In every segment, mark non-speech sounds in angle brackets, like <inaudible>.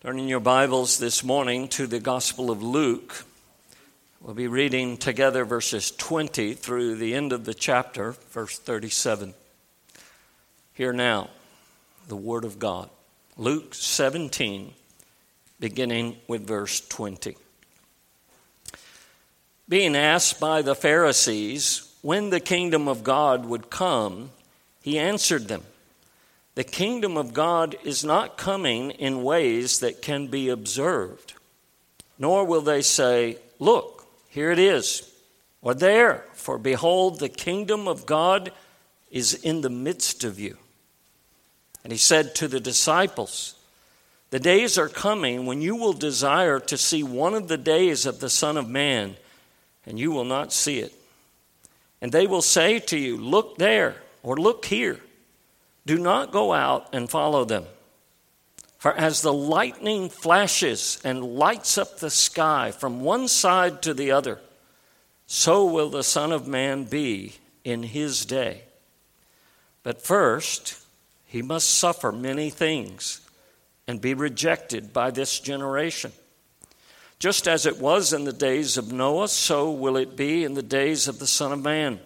Turning your Bibles this morning to the Gospel of Luke, we'll be reading together verses 20 through the end of the chapter, verse 37. Hear now the Word of God. Luke 17, beginning with verse 20. Being asked by the Pharisees when the kingdom of God would come, he answered them. The kingdom of God is not coming in ways that can be observed, nor will they say, Look, here it is, or there, for behold, the kingdom of God is in the midst of you. And he said to the disciples, The days are coming when you will desire to see one of the days of the Son of Man, and you will not see it. And they will say to you, Look there, or look here. Do not go out and follow them. For as the lightning flashes and lights up the sky from one side to the other, so will the Son of Man be in his day. But first, he must suffer many things and be rejected by this generation. Just as it was in the days of Noah, so will it be in the days of the Son of Man.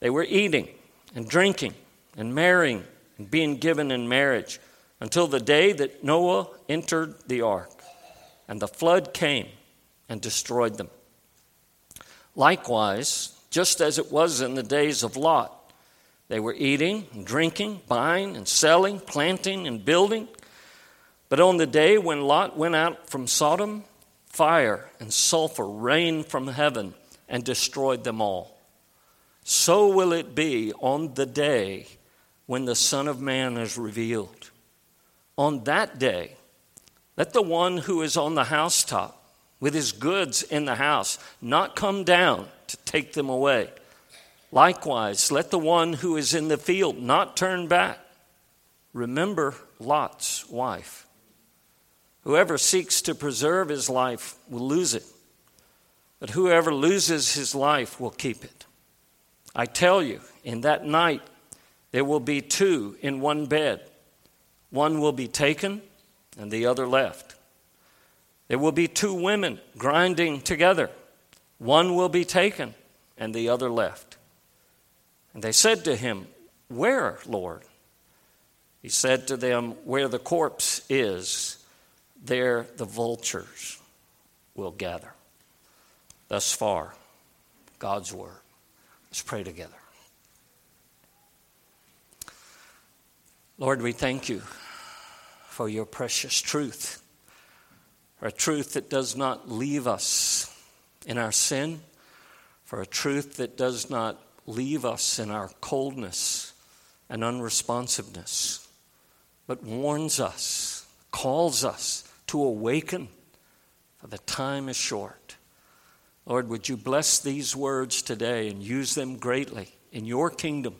They were eating and drinking and marrying and being given in marriage until the day that Noah entered the ark and the flood came and destroyed them. Likewise, just as it was in the days of Lot, they were eating and drinking, buying and selling, planting and building. But on the day when Lot went out from Sodom, fire and sulfur rained from heaven and destroyed them all. So will it be on the day when the Son of Man is revealed. On that day, let the one who is on the housetop with his goods in the house not come down to take them away. Likewise, let the one who is in the field not turn back. Remember Lot's wife. Whoever seeks to preserve his life will lose it, but whoever loses his life will keep it. I tell you, in that night there will be two in one bed. One will be taken and the other left. There will be two women grinding together. One will be taken and the other left. And they said to him, Where, Lord? He said to them, Where the corpse is, there the vultures will gather. Thus far, God's word. Let's pray together. Lord, we thank you for your precious truth, for a truth that does not leave us in our sin, for a truth that does not leave us in our coldness and unresponsiveness, but warns us, calls us to awaken, for the time is short. Lord, would you bless these words today and use them greatly in your kingdom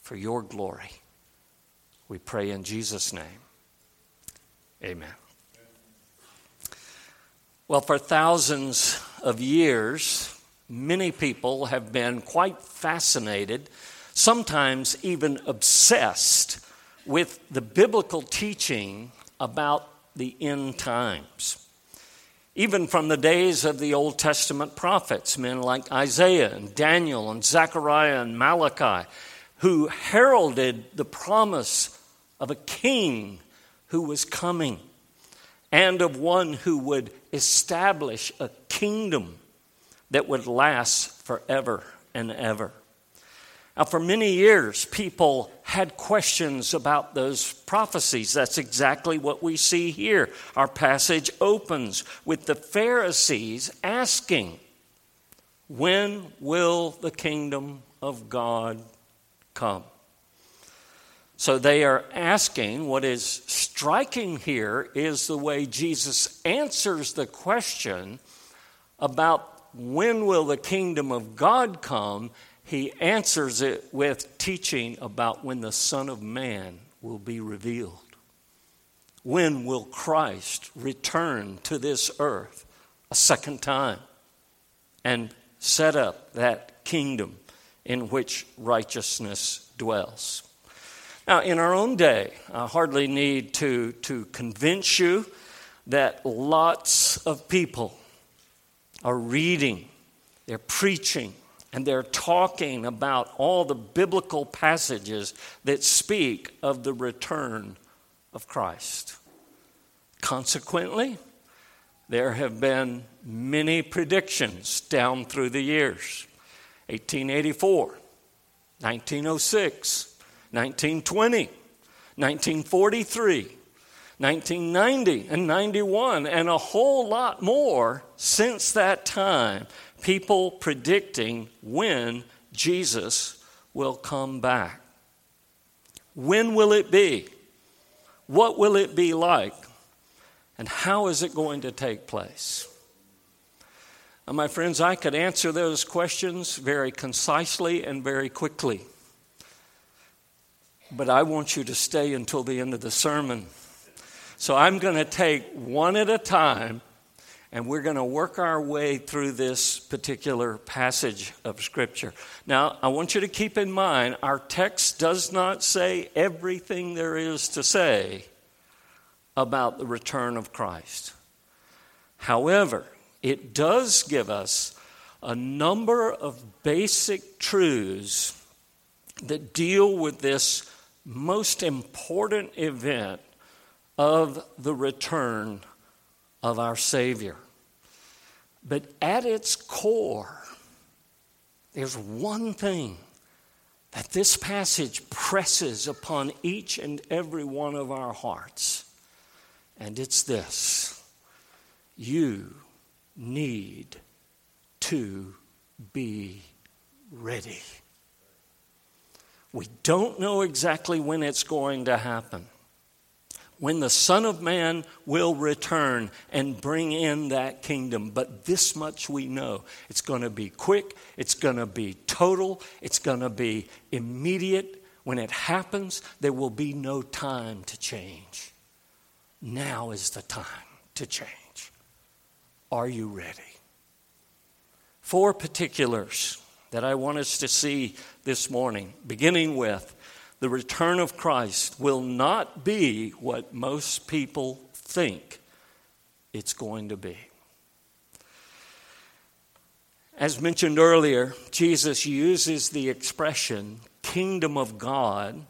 for your glory? We pray in Jesus' name. Amen. Well, for thousands of years, many people have been quite fascinated, sometimes even obsessed, with the biblical teaching about the end times. Even from the days of the Old Testament prophets, men like Isaiah and Daniel and Zechariah and Malachi, who heralded the promise of a king who was coming and of one who would establish a kingdom that would last forever and ever. Now, for many years, people had questions about those prophecies. That's exactly what we see here. Our passage opens with the Pharisees asking, When will the kingdom of God come? So they are asking, what is striking here is the way Jesus answers the question about when will the kingdom of God come. He answers it with teaching about when the Son of Man will be revealed. When will Christ return to this earth a second time and set up that kingdom in which righteousness dwells? Now, in our own day, I hardly need to, to convince you that lots of people are reading, they're preaching, and they're talking about all the biblical passages that speak of the return of Christ. Consequently, there have been many predictions down through the years 1884, 1906, 1920, 1943, 1990, and 91, and a whole lot more since that time. People predicting when Jesus will come back. When will it be? What will it be like? And how is it going to take place? Now, my friends, I could answer those questions very concisely and very quickly. But I want you to stay until the end of the sermon. So I'm going to take one at a time and we're going to work our way through this particular passage of Scripture. Now, I want you to keep in mind our text does not say everything there is to say about the return of Christ. However, it does give us a number of basic truths that deal with this most important event of the return of our Savior. But at its core, there's one thing that this passage presses upon each and every one of our hearts, and it's this you need to be ready. We don't know exactly when it's going to happen. When the Son of Man will return and bring in that kingdom. But this much we know it's going to be quick, it's going to be total, it's going to be immediate. When it happens, there will be no time to change. Now is the time to change. Are you ready? Four particulars that I want us to see this morning, beginning with the return of Christ will not be what most people think it's going to be. As mentioned earlier, Jesus uses the expression kingdom of God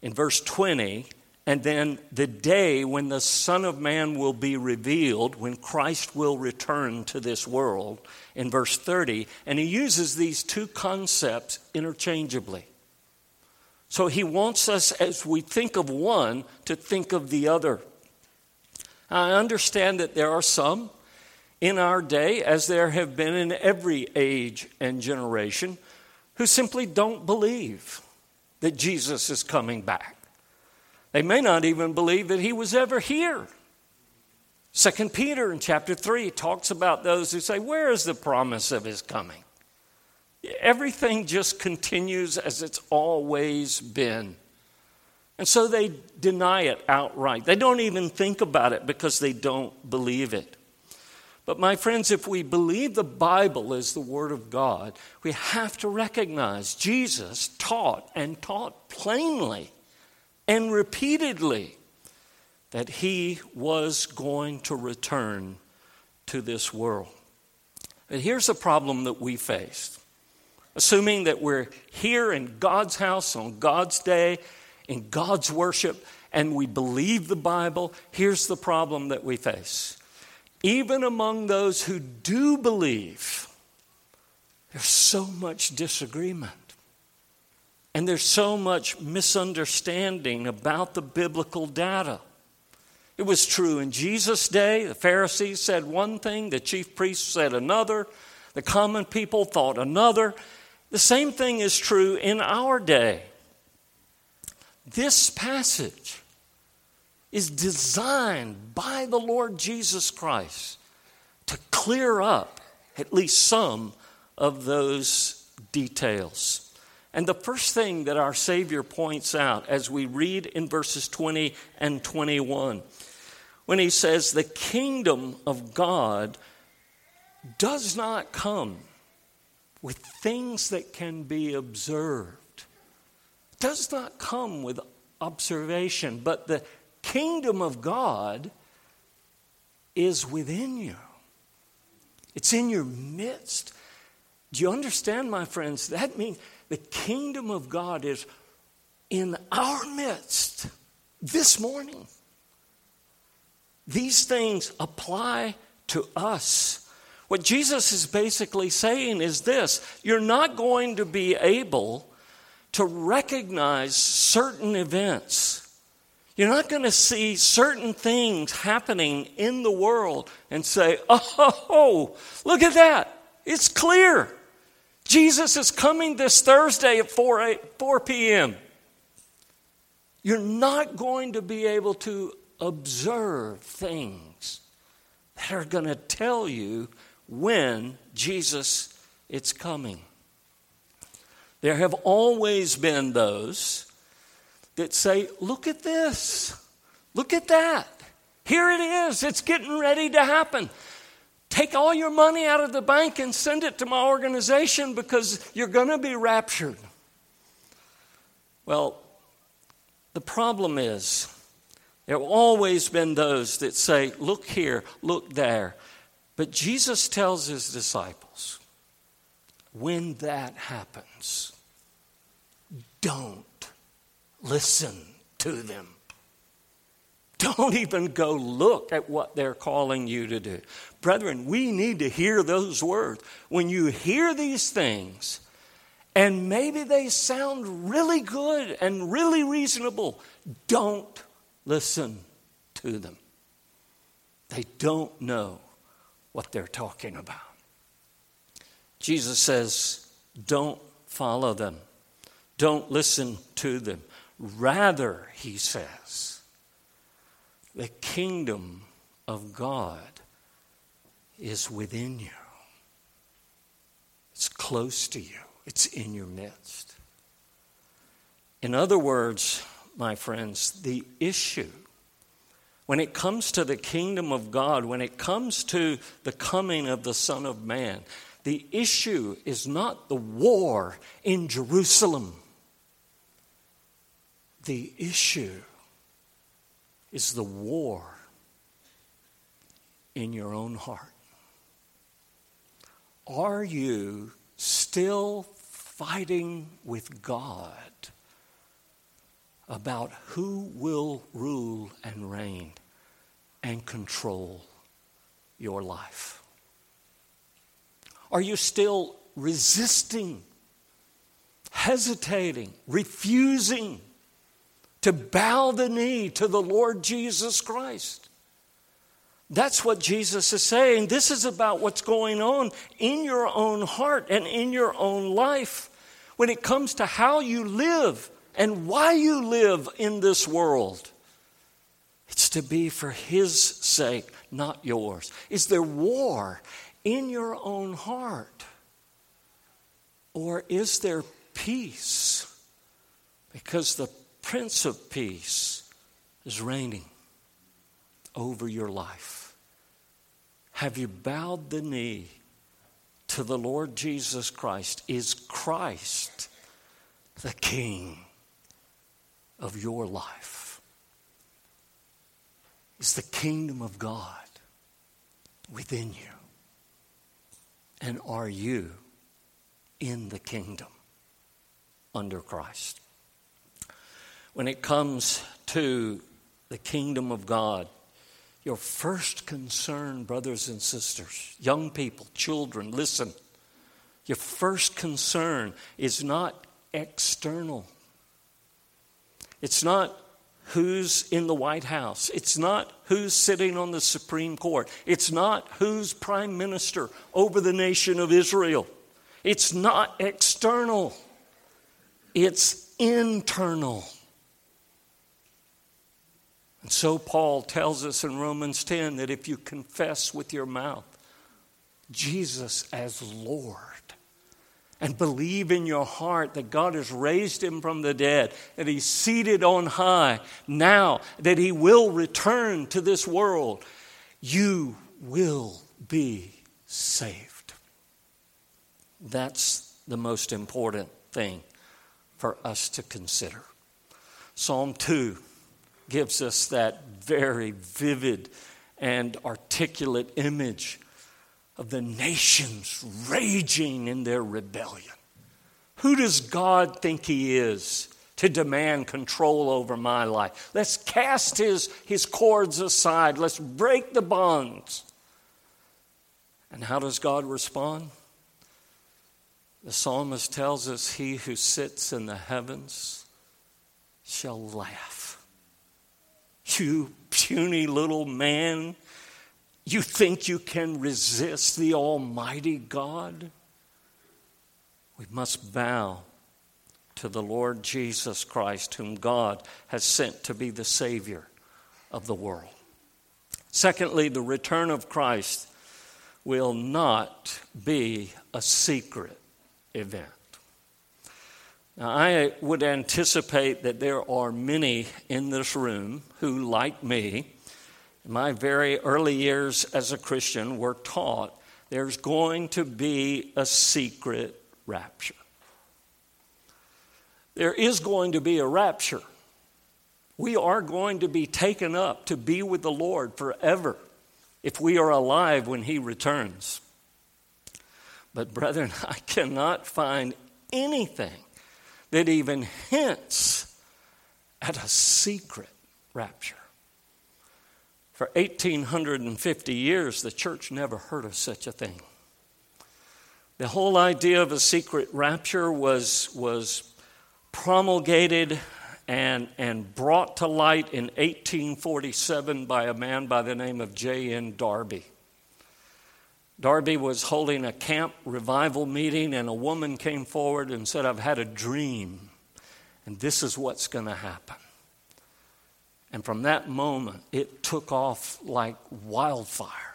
in verse 20 and then the day when the Son of Man will be revealed, when Christ will return to this world, in verse 30. And he uses these two concepts interchangeably. So he wants us, as we think of one, to think of the other. I understand that there are some in our day, as there have been in every age and generation, who simply don't believe that Jesus is coming back. They may not even believe that he was ever here. Second Peter in chapter 3 talks about those who say, Where is the promise of his coming? Everything just continues as it's always been. And so they deny it outright. They don't even think about it because they don't believe it. But, my friends, if we believe the Bible is the Word of God, we have to recognize Jesus taught and taught plainly and repeatedly that he was going to return to this world. And here's the problem that we faced. Assuming that we're here in God's house on God's day, in God's worship, and we believe the Bible, here's the problem that we face. Even among those who do believe, there's so much disagreement. And there's so much misunderstanding about the biblical data. It was true in Jesus' day. The Pharisees said one thing, the chief priests said another, the common people thought another. The same thing is true in our day. This passage is designed by the Lord Jesus Christ to clear up at least some of those details. And the first thing that our Savior points out as we read in verses 20 and 21, when he says, The kingdom of God does not come with things that can be observed, does not come with observation, but the kingdom of God is within you. It's in your midst. Do you understand, my friends? That means the kingdom of God is in our midst this morning. These things apply to us. What Jesus is basically saying is this you're not going to be able to recognize certain events. You're not going to see certain things happening in the world and say, oh, look at that. It's clear. Jesus is coming this Thursday at 4, 8, 4 p.m. You're not going to be able to observe things that are going to tell you when Jesus is coming. There have always been those that say, Look at this, look at that. Here it is, it's getting ready to happen. Take all your money out of the bank and send it to my organization because you're going to be raptured. Well, the problem is, there have always been those that say, Look here, look there. But Jesus tells his disciples, when that happens, don't listen to them. Don't even go look at what they're calling you to do. Brethren, we need to hear those words. When you hear these things, and maybe they sound really good and really reasonable, don't listen to them. They don't know what they're talking about. Jesus says, don't follow them, don't listen to them. Rather, he says, the kingdom of God is within you. It's close to you, it's in your midst. In other words, my friends, the issue when it comes to the kingdom of God, when it comes to the coming of the Son of Man, the issue is not the war in Jerusalem. The issue is the war in your own heart. Are you still fighting with God about who will rule and reign and control your life? Are you still resisting, hesitating, refusing to bow the knee to the Lord Jesus Christ? That's what Jesus is saying. This is about what's going on in your own heart and in your own life when it comes to how you live and why you live in this world. It's to be for His sake, not yours. Is there war in your own heart? Or is there peace? Because the Prince of Peace is reigning over your life. Have you bowed the knee to the Lord Jesus Christ? Is Christ the King of your life? Is the kingdom of God within you? And are you in the kingdom under Christ? When it comes to the kingdom of God, your first concern, brothers and sisters, young people, children, listen. Your first concern is not external. It's not who's in the White House. It's not who's sitting on the Supreme Court. It's not who's prime minister over the nation of Israel. It's not external, it's internal. And so Paul tells us in Romans 10 that if you confess with your mouth Jesus as Lord and believe in your heart that God has raised him from the dead, that he's seated on high now, that he will return to this world, you will be saved. That's the most important thing for us to consider. Psalm 2 gives us that very vivid and articulate image of the nations raging in their rebellion. Who does God think He is to demand control over my life? Let's cast His, his cords aside, let's break the bonds. And how does God respond? The psalmist tells us, He who sits in the heavens shall laugh. You puny little man, you think you can resist the Almighty God? We must bow to the Lord Jesus Christ, whom God has sent to be the Savior of the world. Secondly, the return of Christ will not be a secret event. Now, I would anticipate that there are many in this room who, like me, in my very early years as a Christian, were taught there's going to be a secret rapture. There is going to be a rapture. We are going to be taken up to be with the Lord forever if we are alive when He returns. But, brethren, <laughs> I cannot find anything that even hints at a secret rapture. For 1850 years, the church never heard of such a thing. The whole idea of a secret rapture was, was promulgated and, and brought to light in 1847 by a man by the name of J.N. Darby. Darby was holding a camp revival meeting, and a woman came forward and said, I've had a dream, and this is what's going to happen. And from that moment, it took off like wildfire.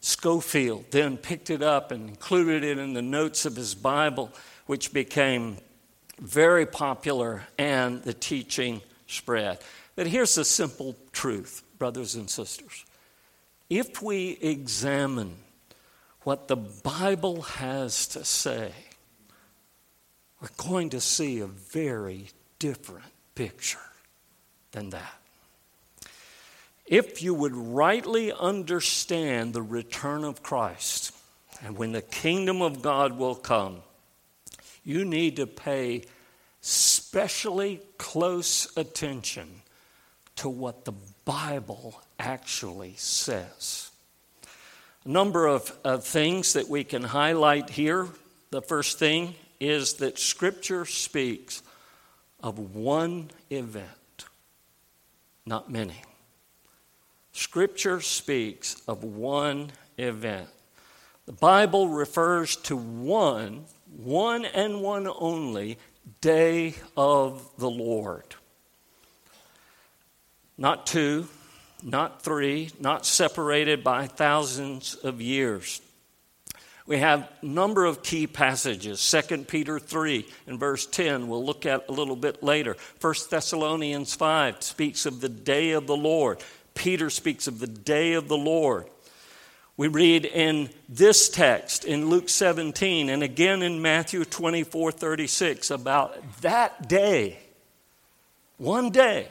Scofield then picked it up and included it in the notes of his Bible, which became very popular, and the teaching spread. But here's the simple truth, brothers and sisters. If we examine what the Bible has to say, we're going to see a very different picture than that. If you would rightly understand the return of Christ and when the kingdom of God will come, you need to pay specially close attention to what the Bible actually says. A number of, of things that we can highlight here. The first thing is that Scripture speaks of one event, not many. Scripture speaks of one event. The Bible refers to one, one and one only, day of the Lord. Not two, not three, not separated by thousands of years. We have a number of key passages. 2 Peter 3 and verse 10, we'll look at a little bit later. 1 Thessalonians 5 speaks of the day of the Lord. Peter speaks of the day of the Lord. We read in this text in Luke 17 and again in Matthew 24 36 about that day, one day,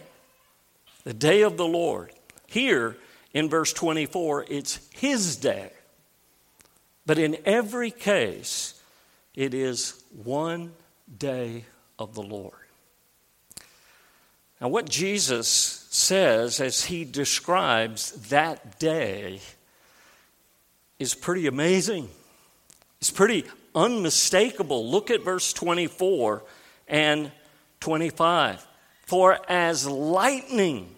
the day of the Lord. Here in verse 24, it's his day. But in every case, it is one day of the Lord. Now, what Jesus says as he describes that day is pretty amazing. It's pretty unmistakable. Look at verse 24 and 25. For as lightning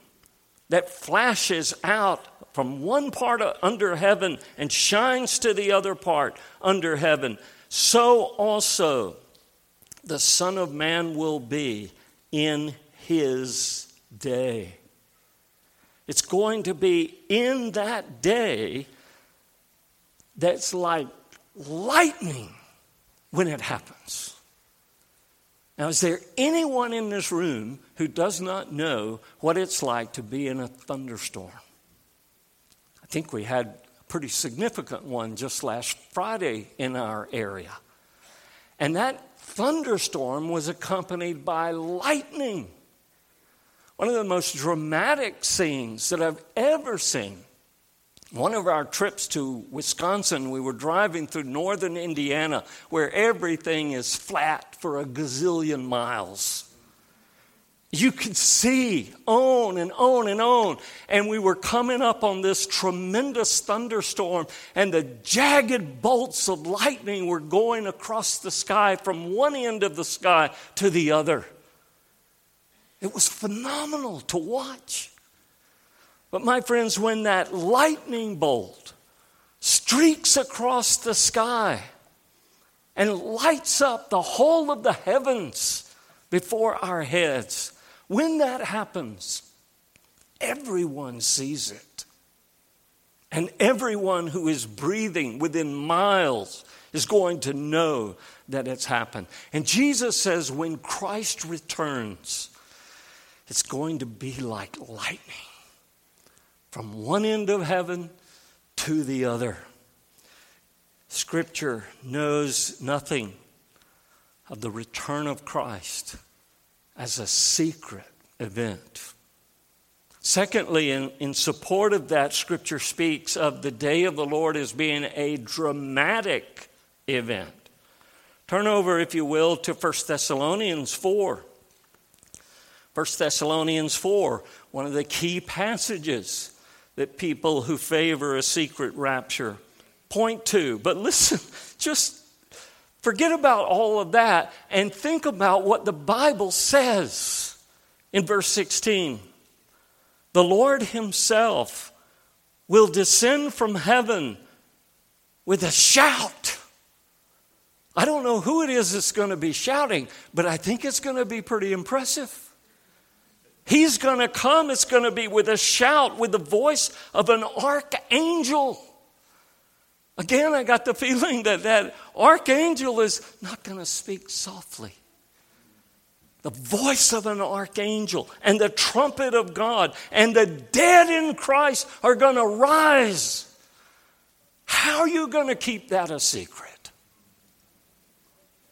that flashes out from one part under heaven and shines to the other part under heaven, so also the Son of Man will be in his day. It's going to be in that day that's like lightning when it happens. Now, is there anyone in this room who does not know what it's like to be in a thunderstorm? I think we had a pretty significant one just last Friday in our area. And that thunderstorm was accompanied by lightning. One of the most dramatic scenes that I've ever seen. One of our trips to Wisconsin, we were driving through northern Indiana where everything is flat for a gazillion miles. You could see on and on and on. And we were coming up on this tremendous thunderstorm, and the jagged bolts of lightning were going across the sky from one end of the sky to the other. It was phenomenal to watch. But, my friends, when that lightning bolt streaks across the sky and lights up the whole of the heavens before our heads, when that happens, everyone sees it. And everyone who is breathing within miles is going to know that it's happened. And Jesus says, when Christ returns, it's going to be like lightning from one end of heaven to the other. Scripture knows nothing of the return of Christ as a secret event. Secondly, in, in support of that, Scripture speaks of the day of the Lord as being a dramatic event. Turn over, if you will, to 1 Thessalonians 4. 1 Thessalonians 4, one of the key passages that people who favor a secret rapture point to. But listen, <laughs> just Forget about all of that and think about what the Bible says in verse 16. The Lord Himself will descend from heaven with a shout. I don't know who it is that's going to be shouting, but I think it's going to be pretty impressive. He's going to come, it's going to be with a shout, with the voice of an archangel. Again, I got the <laughs> feeling that that archangel is not going to speak softly. The voice of an archangel and the trumpet of God and the dead in Christ are going to rise. How are you going to keep that a secret?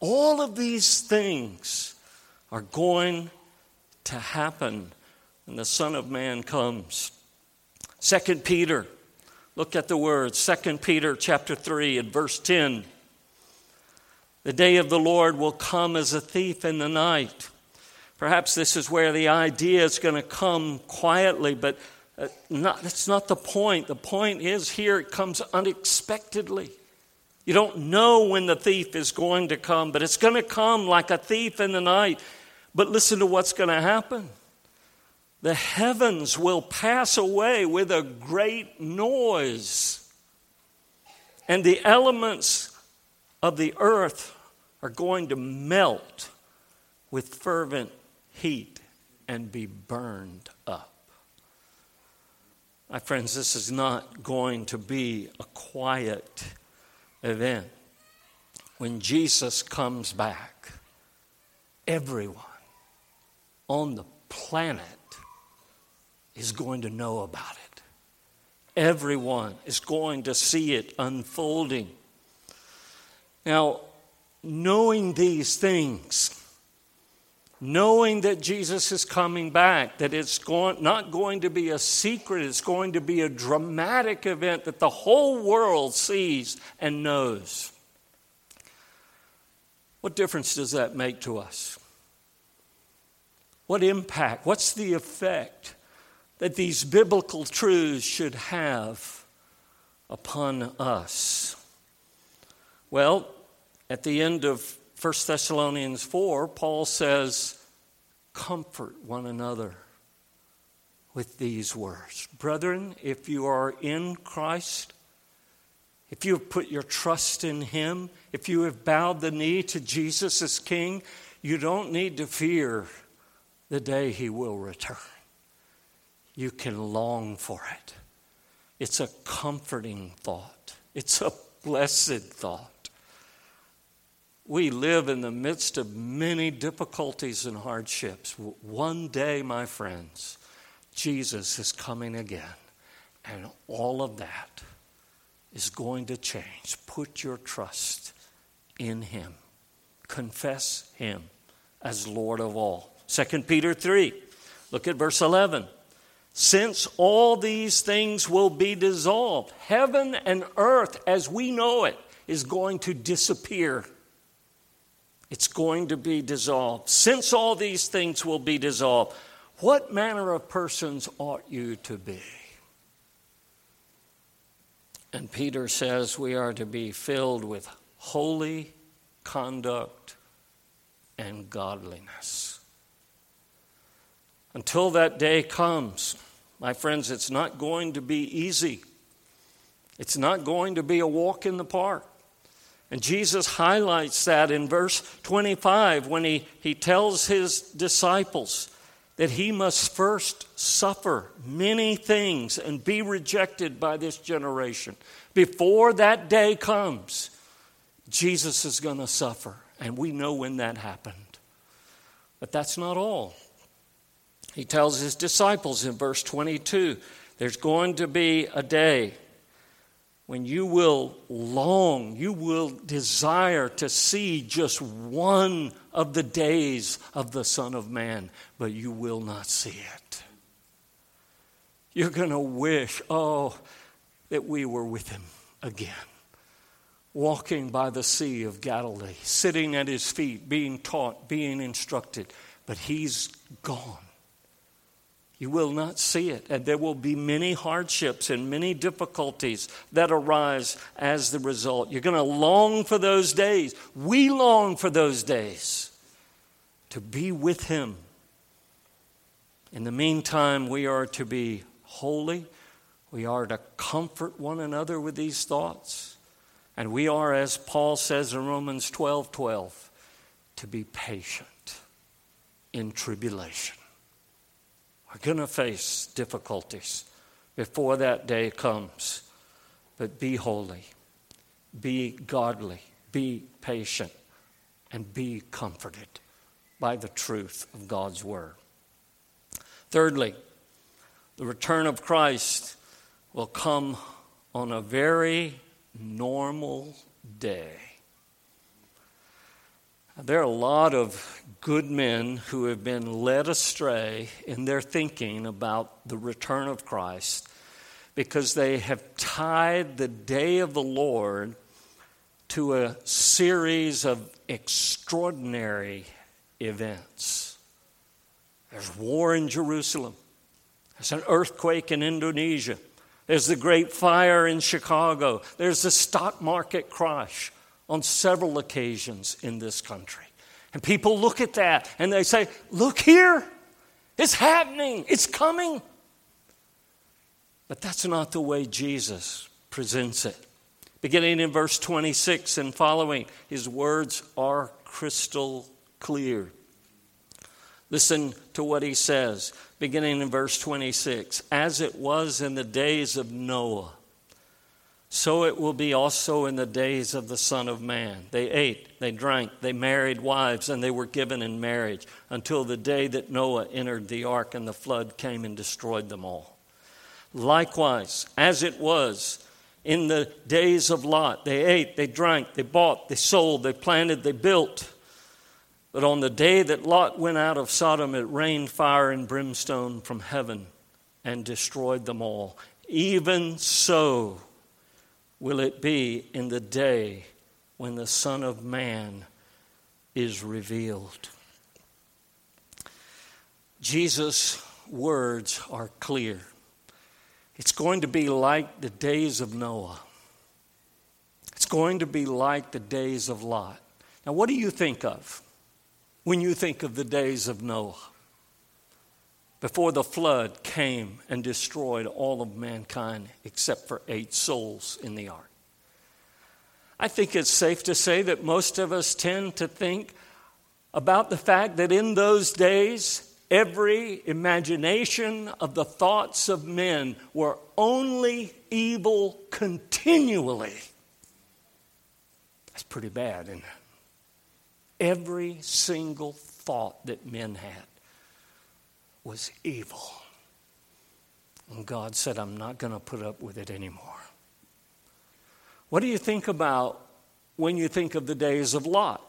All of these things are going to happen when the Son of Man comes. Second Peter Look at the words, Second Peter chapter 3 and verse 10. The day of the Lord will come as a thief in the night. Perhaps this is where the idea is going to come quietly, but uh, not, that's not the point. The point is here it comes unexpectedly. You don't know when the thief is going to come, but it's going to come like a thief in the night. But listen to what's going to happen the heavens will pass away with a great noise, and the elements of the earth are going to melt with fervent heat and be burned up. My friends, this is not going to be a quiet event. When Jesus comes back, everyone on the planet is going to know about it. Everyone is going to see it unfolding. Now, knowing these things, knowing that Jesus is coming back, that it's going, not going to be a secret, it's going to be a dramatic event that the whole world sees and knows. What difference does that make to us? What impact? What's the effect that these biblical truths should have upon us? Well, at the end of 1 Thessalonians 4, Paul says, Comfort one another with these words. Brethren, if you are in Christ, if you have put your trust in Him, if you have bowed the knee to Jesus as King, you don't need to fear the day He will return you can long for it. It's a comforting thought, it's a blessed thought. We live in the midst of many difficulties and hardships. One day, my friends, Jesus is coming again, and all of that is going to change. Put your trust in Him, confess Him as Lord of all. 2 Peter 3 Look at verse 11. Since all these things will be dissolved, heaven and earth as we know it is going to disappear. It's going to be dissolved. Since all these things will be dissolved, what manner of persons ought you to be? And Peter says we are to be filled with holy conduct and godliness. Until that day comes, my friends, it's not going to be easy. It's not going to be a walk in the park. And Jesus highlights that in verse 25 when he, he tells his disciples that he must first suffer many things and be rejected by this generation. Before that day comes, Jesus is going to suffer. And we know when that happened. But that's not all. He tells his disciples in verse 22 there's going to be a day when you will long, you will desire to see just one of the days of the Son of Man, but you will not see it. You're going to wish, oh, that we were with him again, walking by the Sea of Galilee, sitting at his feet, being taught, being instructed, but he's gone. You will not see it. And there will be many hardships and many difficulties that arise as the result. You're going to long for those days. We long for those days to be with Him. In the meantime, we are to be holy. We are to comfort one another with these thoughts. And we are, as Paul says in Romans 12 12, to be patient in tribulation. We're going to face difficulties before that day comes. But be holy, be godly, be patient, and be comforted by the truth of God's Word. Thirdly, the return of Christ will come on a very normal day. There are a lot of good men who have been led astray in their thinking about the return of Christ because they have tied the day of the Lord to a series of extraordinary events. There's war in Jerusalem, there's an earthquake in Indonesia, there's the great fire in Chicago, there's the stock market crash on several occasions in this country. And people look at that and they say, Look here, it's happening, it's coming. But that's not the way Jesus presents it. Beginning in verse 26 and following, his words are crystal clear. Listen to what he says, beginning in verse 26 As it was in the days of Noah so it will be also in the days of the Son of Man. They ate, they drank, they married wives, and they were given in marriage until the day that Noah entered the ark and the flood came and destroyed them all. Likewise, as it was in the days of Lot, they ate, they drank, they bought, they sold, they planted, they built. But on the day that Lot went out of Sodom, it rained fire and brimstone from heaven and destroyed them all. Even so, will it be in the day when the Son of Man is revealed. Jesus' words are clear. It's going to be like the days of Noah. It's going to be like the days of Lot. Now, what do you think of when you think of the days of Noah? Before the flood came and destroyed all of mankind except for eight souls in the ark. I think it's safe to say that most of us tend to think about the fact that in those days, every imagination of the thoughts of men were only evil continually. That's pretty bad, isn't it? Every single thought that men had was evil. And God said, I'm not going to put up with it anymore. What do you think about when you think of the days of Lot?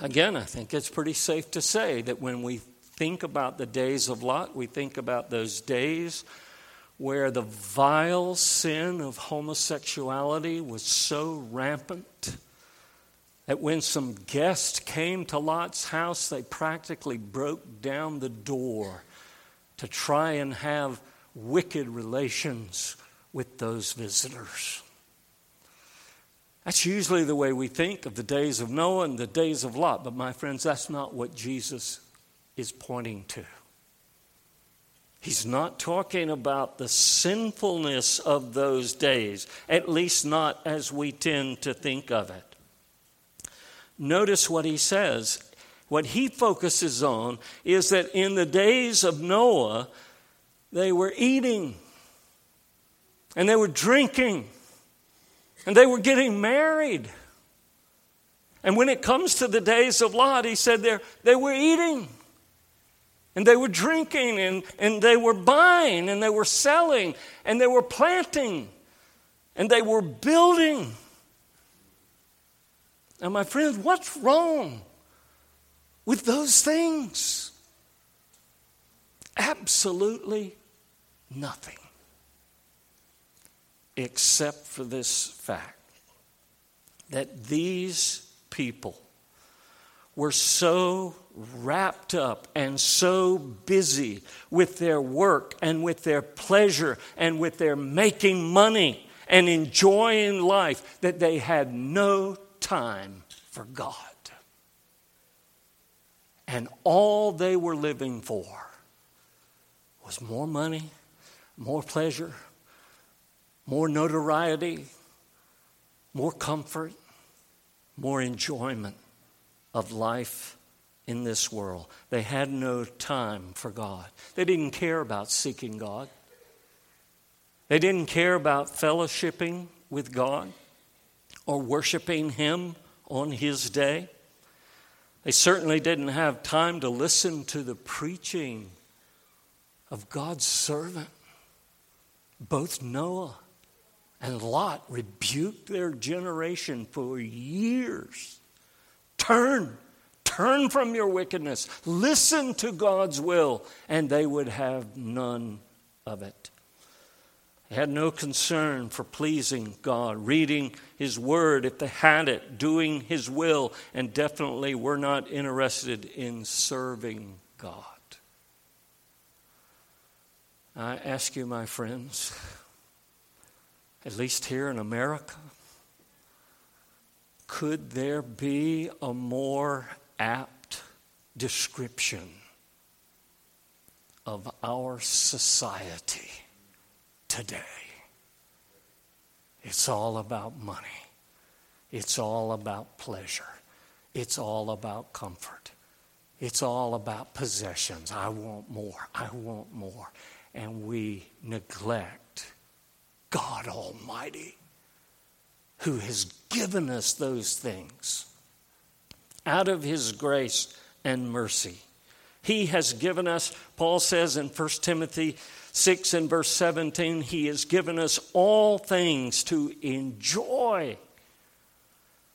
Again, I think it's pretty safe to say that when we think about the days of Lot, we think about those days where the vile sin of homosexuality was so rampant that when some guests came to Lot's house, they practically broke down the door to try and have wicked relations with those visitors. That's usually the way we think of the days of Noah and the days of Lot, but my friends, that's not what Jesus is pointing to. He's not talking about the sinfulness of those days, at least not as we tend to think of it. Notice what he says. What he focuses on is that in the days of Noah, they were eating and they were drinking and they were getting married. And when it comes to the days of Lot, he said they were eating and they were drinking and, and they were buying and they were selling and they were planting and they were building. Now, my friends, what's wrong with those things? Absolutely nothing except for this fact that these people were so wrapped up and so busy with their work and with their pleasure and with their making money and enjoying life that they had no time for God. And all they were living for was more money, more pleasure, more notoriety, more comfort, more enjoyment of life in this world. They had no time for God. They didn't care about seeking God. They didn't care about fellowshipping with God or worshiping Him on His day. They certainly didn't have time to listen to the preaching of God's servant. Both Noah and Lot rebuked their generation for years. Turn, turn from your wickedness, listen to God's will, and they would have none of it. They had no concern for pleasing God, reading His Word if they had it, doing His will, and definitely were not interested in serving God. I ask you, my friends, at least here in America, could there be a more apt description of our society today? It's all about money. It's all about pleasure. It's all about comfort. It's all about possessions. I want more. I want more. And we neglect God Almighty who has given us those things out of His grace and mercy. He has given us, Paul says in 1 Timothy 6 and verse 17, He has given us all things to enjoy.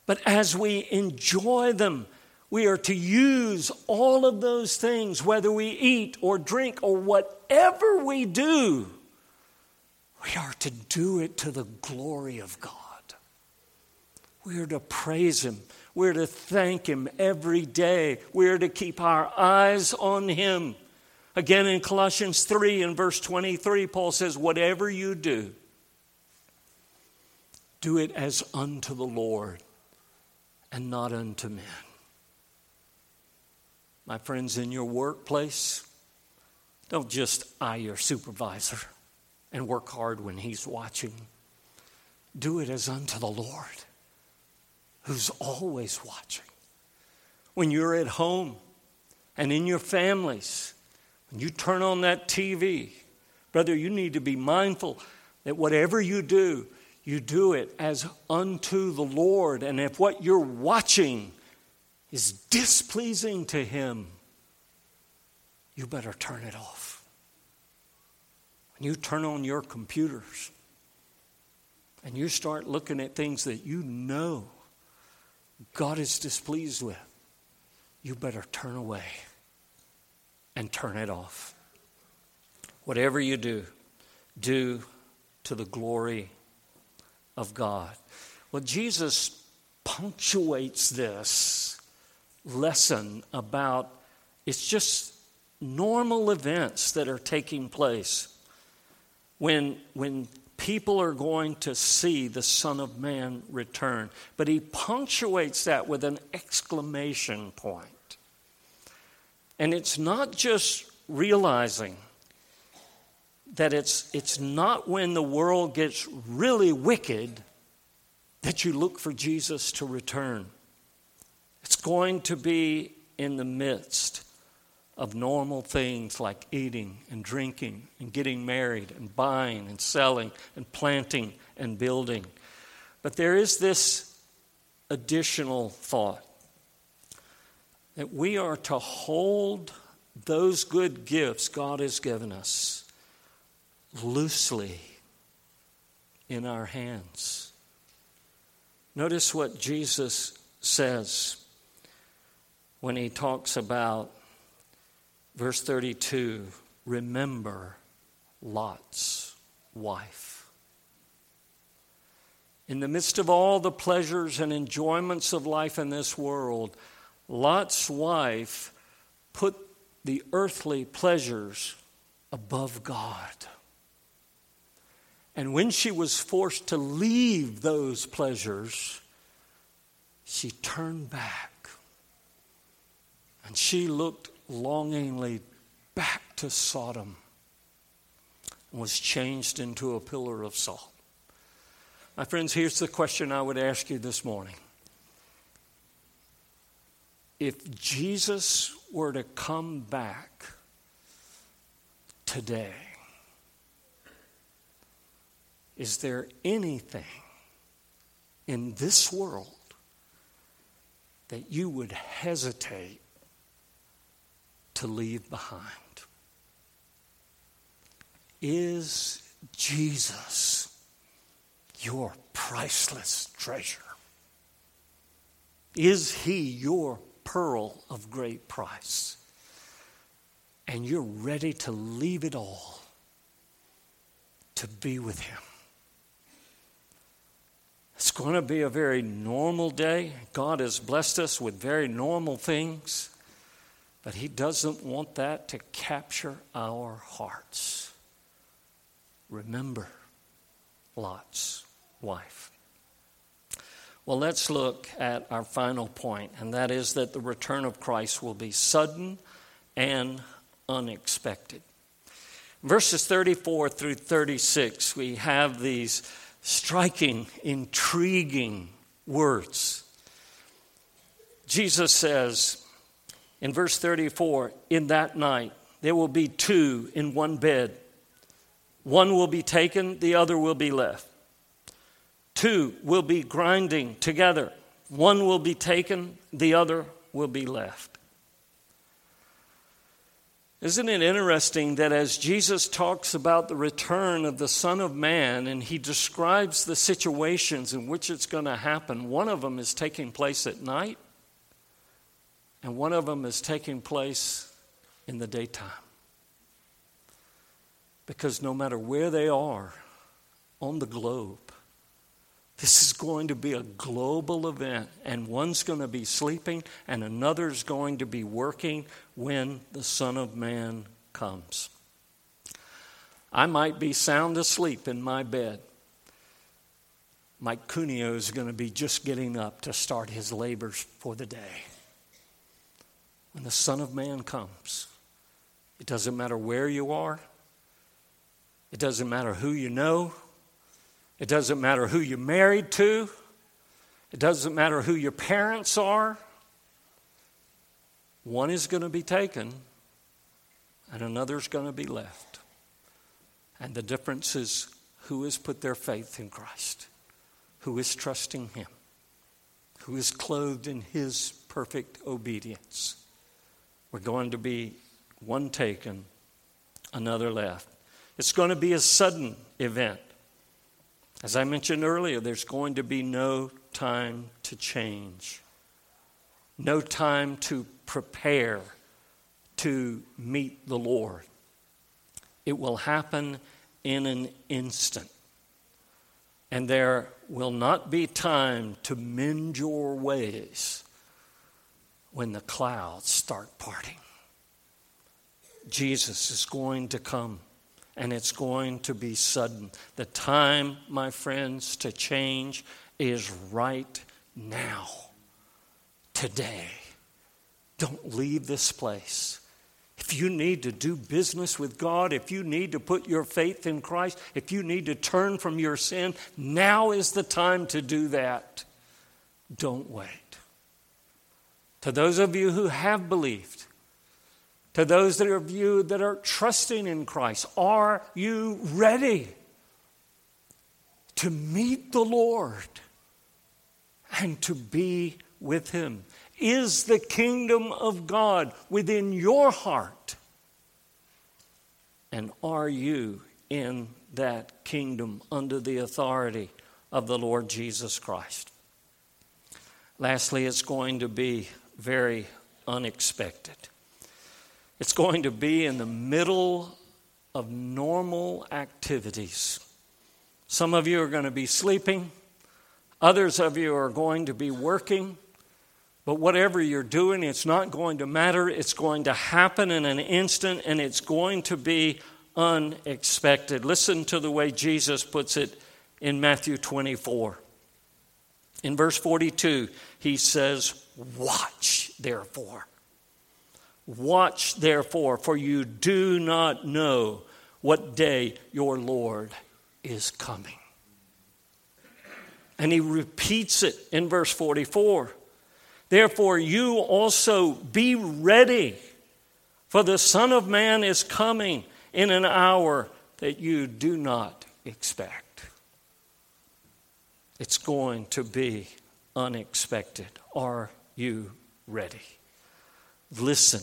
But as we enjoy them, we are to use all of those things, whether we eat or drink or whatever we do, we are to do it to the glory of God. We are to praise Him. We're to thank Him every day. We're to keep our eyes on Him. Again, in Colossians 3 and verse 23, Paul says, Whatever you do, do it as unto the Lord and not unto men. My friends, in your workplace, don't just eye your supervisor and work hard when He's watching. Do it as unto the Lord, who's always watching. When you're at home and in your families, when you turn on that TV, brother, you need to be mindful that whatever you do, you do it as unto the Lord. And if what you're watching is displeasing to Him, you better turn it off. When you turn on your computers and you start looking at things that you know God is displeased with, you better turn away and turn it off. Whatever you do, do to the glory of God. Well, Jesus punctuates this lesson about it's just normal events that are taking place when, when people are going to see the Son of Man return. But he punctuates that with an exclamation point. And it's not just realizing that it's, it's not when the world gets really wicked that you look for Jesus to return. It's going to be in the midst of normal things like eating and drinking and getting married and buying and selling and planting and building. But there is this additional thought that we are to hold those good gifts God has given us loosely in our hands. Notice what Jesus says when he talks about Verse 32 Remember Lot's wife. In the midst of all the pleasures and enjoyments of life in this world, Lot's wife put the earthly pleasures above God. And when she was forced to leave those pleasures, she turned back and she looked longingly back to Sodom and was changed into a pillar of salt. My friends, here's the question I would ask you this morning. If Jesus were to come back today, is there anything in this world that you would hesitate to leave behind. Is Jesus your priceless treasure? Is he your pearl of great price? And you're ready to leave it all to be with him. It's going to be a very normal day. God has blessed us with very normal things. But He doesn't want that to capture our hearts. Remember Lot's wife. Well, let's look at our final point, and that is that the return of Christ will be sudden and unexpected. Verses 34 through 36, we have these striking, intriguing words. Jesus says, in verse 34, in that night, there will be two in one bed. One will be taken, the other will be left. Two will be grinding together. One will be taken, the other will be left. Isn't it interesting that as Jesus talks about the return of the Son of Man and he describes the situations in which it's going to happen, one of them is taking place at night and one of them is taking place in the daytime. Because no matter where they are on the globe, this is going to be a global event, and one's going to be sleeping, and another's going to be working when the Son of Man comes. I might be sound asleep in my bed. Mike Cuneo is going to be just getting up to start his labors for the day when the Son of Man comes. It doesn't matter where you are, it doesn't matter who you know, it doesn't matter who you're married to, it doesn't matter who your parents are. One is going to be taken, and another is going to be left. And the difference is who has put their faith in Christ, who is trusting Him, who is clothed in His perfect obedience. We're going to be one taken, another left. It's going to be a sudden event. As I mentioned earlier, there's going to be no time to change, no time to prepare to meet the Lord. It will happen in an instant. And there will not be time to mend your ways when the clouds start parting. Jesus is going to come, and it's going to be sudden. The time, my friends, to change is right now, today. Don't leave this place. If you need to do business with God, if you need to put your faith in Christ, if you need to turn from your sin, now is the time to do that. Don't wait. To those of you who have believed, to those that are you that are trusting in Christ, are you ready to meet the Lord and to be with Him? Is the kingdom of God within your heart? And are you in that kingdom under the authority of the Lord Jesus Christ? Lastly, it's going to be very unexpected. It's going to be in the middle of normal activities. Some of you are going to be sleeping, others of you are going to be working. But whatever you're doing, it's not going to matter. It's going to happen in an instant and it's going to be unexpected. Listen to the way Jesus puts it in Matthew 24. In verse 42, he says, Watch therefore. Watch therefore, for you do not know what day your Lord is coming. And he repeats it in verse 44. Therefore, you also be ready, for the Son of Man is coming in an hour that you do not expect. It's going to be unexpected. Are you ready? Listen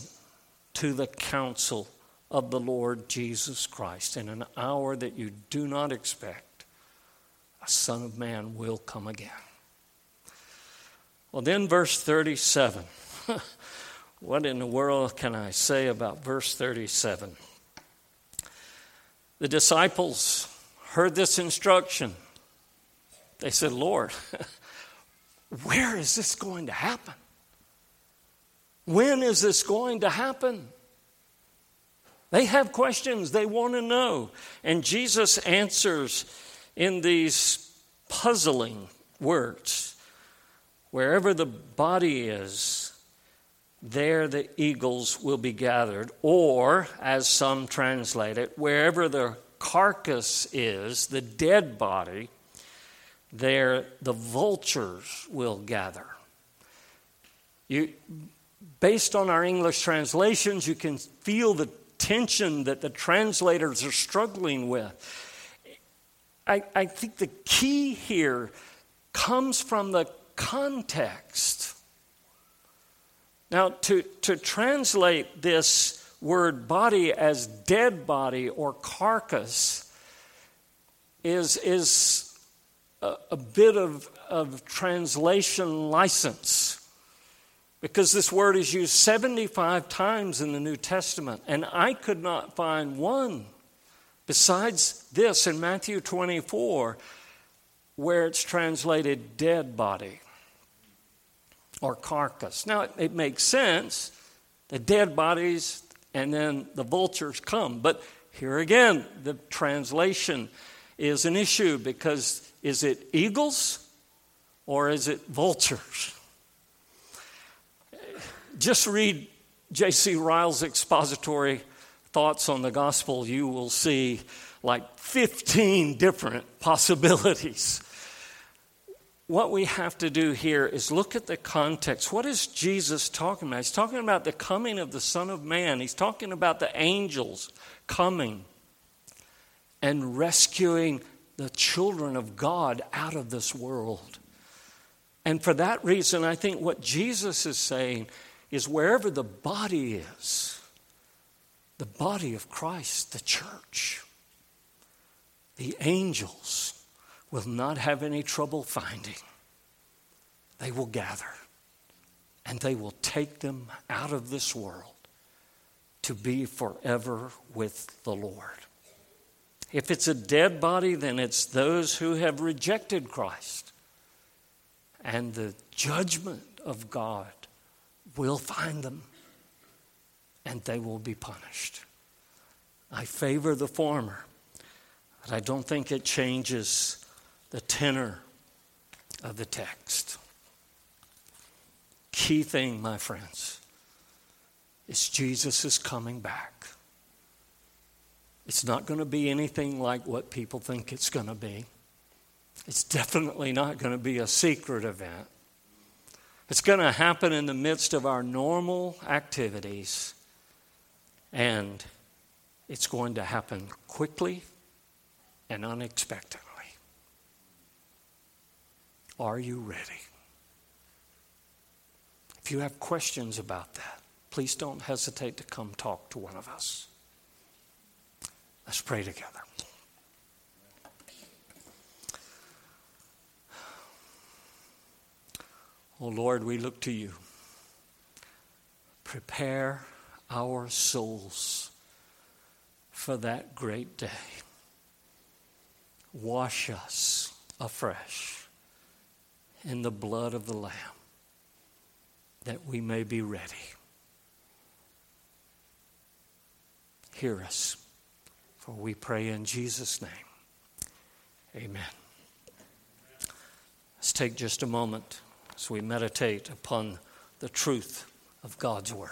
to the counsel of the Lord Jesus Christ. In an hour that you do not expect, a Son of Man will come again. Well, then, verse 37. <laughs> what in the world can I say about verse 37? The disciples heard this instruction. They said, Lord, <laughs> where is this going to happen? When is this going to happen? They have questions, they want to know. And Jesus answers in these puzzling words. Wherever the body is, there the eagles will be gathered. Or, as some translate it, wherever the carcass is, the dead body, there the vultures will gather. You, based on our English translations, you can feel the tension that the translators are struggling with. I, I think the key here comes from the context. Now, to, to translate this word body as dead body or carcass is, is a, a bit of, of translation license because this word is used 75 times in the New Testament, and I could not find one besides this in Matthew 24 where it's translated dead body or carcass. Now, it, makes sense. The dead bodies and then the vultures come. But here again, the translation is an issue because is it eagles or is it vultures? Just read J.C. Ryle's expository thoughts on the gospel. You will see like 15 different <laughs> possibilities what we have to do here is look at the context. What is Jesus talking about? He's talking about the coming of the Son of Man, he's talking about the angels coming and rescuing the children of God out of this world. And for that reason, I think what Jesus is saying is wherever the body is, the body of Christ, the church, the angels, will not have any trouble finding. They will gather and they will take them out of this world to be forever with the Lord. If it's a dead body, then it's those who have rejected Christ. And the judgment of God will find them, and they will be punished. I favor the former, but I don't think it changes the tenor of the text. Key thing, my friends, is Jesus is coming back. It's not going to be anything like what people think it's going to be. It's definitely not going to be a secret event. It's going to happen in the midst of our normal activities, and it's going to happen quickly and unexpectedly. Are you ready? If you have questions about that, please don't hesitate to come talk to one of us. Let's pray together. Oh Lord, we look to you. Prepare our souls for that great day. Wash us afresh in the blood of the Lamb that we may be ready. Hear us, for we pray in Jesus' name. Amen. Let's take just a moment as we meditate upon the truth of God's Word.